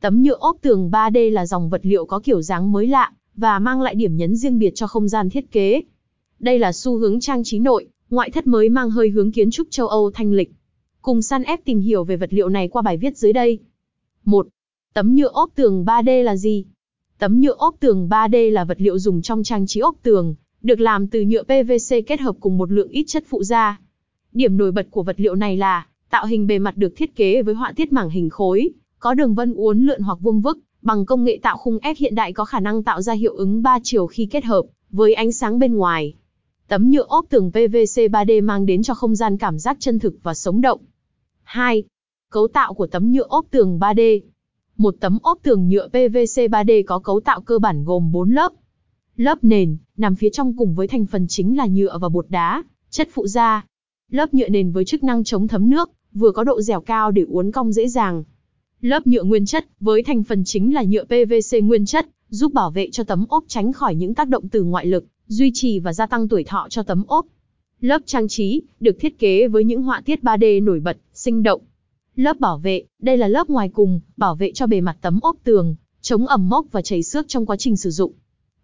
Tấm nhựa ốp tường 3D là dòng vật liệu có kiểu dáng mới lạ và mang lại điểm nhấn riêng biệt cho không gian thiết kế. Đây là xu hướng trang trí nội, ngoại thất mới mang hơi hướng kiến trúc châu Âu thanh lịch. Cùng săn ép tìm hiểu về vật liệu này qua bài viết dưới đây. 1. Tấm nhựa ốp tường 3D là gì? Tấm nhựa ốp tường 3D là vật liệu dùng trong trang trí ốp tường, được làm từ nhựa PVC kết hợp cùng một lượng ít chất phụ gia. Điểm nổi bật của vật liệu này là tạo hình bề mặt được thiết kế với họa tiết mảng hình khối, có đường vân uốn lượn hoặc vuông vức, bằng công nghệ tạo khung ép hiện đại có khả năng tạo ra hiệu ứng ba chiều khi kết hợp với ánh sáng bên ngoài. Tấm nhựa ốp tường PVC 3D mang đến cho không gian cảm giác chân thực và sống động. 2. Cấu tạo của tấm nhựa ốp tường 3D. Một tấm ốp tường nhựa PVC 3D có cấu tạo cơ bản gồm 4 lớp. Lớp nền, nằm phía trong cùng với thành phần chính là nhựa và bột đá, chất phụ gia. Lớp nhựa nền với chức năng chống thấm nước, vừa có độ dẻo cao để uốn cong dễ dàng. Lớp nhựa nguyên chất, với thành phần chính là nhựa PVC nguyên chất, giúp bảo vệ cho tấm ốp tránh khỏi những tác động từ ngoại lực, duy trì và gia tăng tuổi thọ cho tấm ốp. Lớp trang trí, được thiết kế với những họa tiết 3D nổi bật, sinh động. Lớp bảo vệ, đây là lớp ngoài cùng, bảo vệ cho bề mặt tấm ốp tường, chống ẩm mốc và chảy xước trong quá trình sử dụng.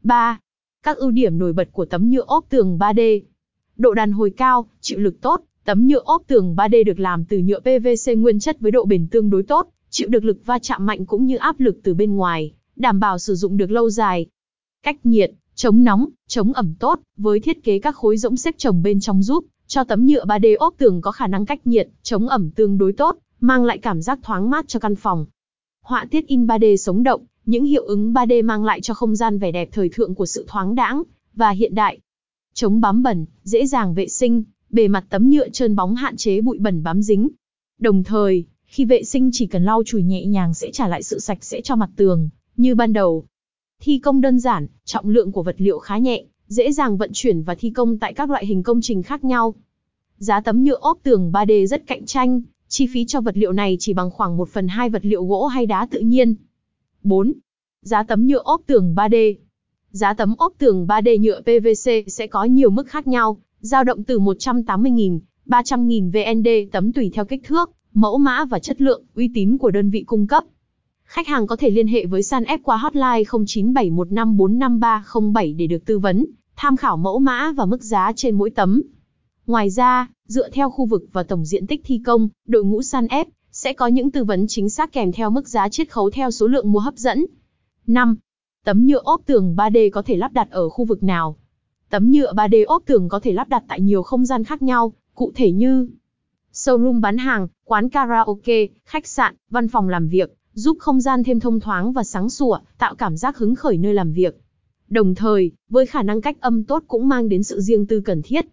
3. Các ưu điểm nổi bật của tấm nhựa ốp tường 3D. Độ đàn hồi cao, chịu lực tốt, tấm nhựa ốp tường 3D được làm từ nhựa PVC nguyên chất với độ bền tương đối tốt, chịu được lực va chạm mạnh cũng như áp lực từ bên ngoài, đảm bảo sử dụng được lâu dài. Cách nhiệt, chống nóng, chống ẩm tốt, với thiết kế các khối rỗng xếp chồng bên trong giúp cho tấm nhựa 3D ốp tường có khả năng cách nhiệt, chống ẩm tương đối tốt, mang lại cảm giác thoáng mát cho căn phòng. Họa tiết in 3D sống động, những hiệu ứng 3D mang lại cho không gian vẻ đẹp thời thượng của sự thoáng đãng và hiện đại. Chống bám bẩn, dễ dàng vệ sinh, bề mặt tấm nhựa trơn bóng hạn chế bụi bẩn bám dính. Đồng thời, khi vệ sinh chỉ cần lau chùi nhẹ nhàng sẽ trả lại sự sạch sẽ cho mặt tường, như ban đầu. Thi công đơn giản, trọng lượng của vật liệu khá nhẹ, dễ dàng vận chuyển và thi công tại các loại hình công trình khác nhau. Giá tấm nhựa ốp tường 3D rất cạnh tranh, chi phí cho vật liệu này chỉ bằng khoảng 1 phần 2 vật liệu gỗ hay đá tự nhiên. 4. Giá tấm nhựa ốp tường 3D Giá tấm ốp tường 3D nhựa PVC sẽ có nhiều mức khác nhau, dao động từ 180.000, 300.000 VND tấm tùy theo kích thước, mẫu mã và chất lượng, uy tín của đơn vị cung cấp. Khách hàng có thể liên hệ với San F qua hotline 0971545307 để được tư vấn, tham khảo mẫu mã và mức giá trên mỗi tấm. Ngoài ra, dựa theo khu vực và tổng diện tích thi công, đội ngũ San F sẽ có những tư vấn chính xác kèm theo mức giá chiết khấu theo số lượng mua hấp dẫn. 5. Tấm nhựa ốp tường 3D có thể lắp đặt ở khu vực nào? Tấm nhựa 3D ốp tường có thể lắp đặt tại nhiều không gian khác nhau, cụ thể như showroom bán hàng, quán karaoke, khách sạn, văn phòng làm việc, giúp không gian thêm thông thoáng và sáng sủa, tạo cảm giác hứng khởi nơi làm việc. Đồng thời, với khả năng cách âm tốt cũng mang đến sự riêng tư cần thiết.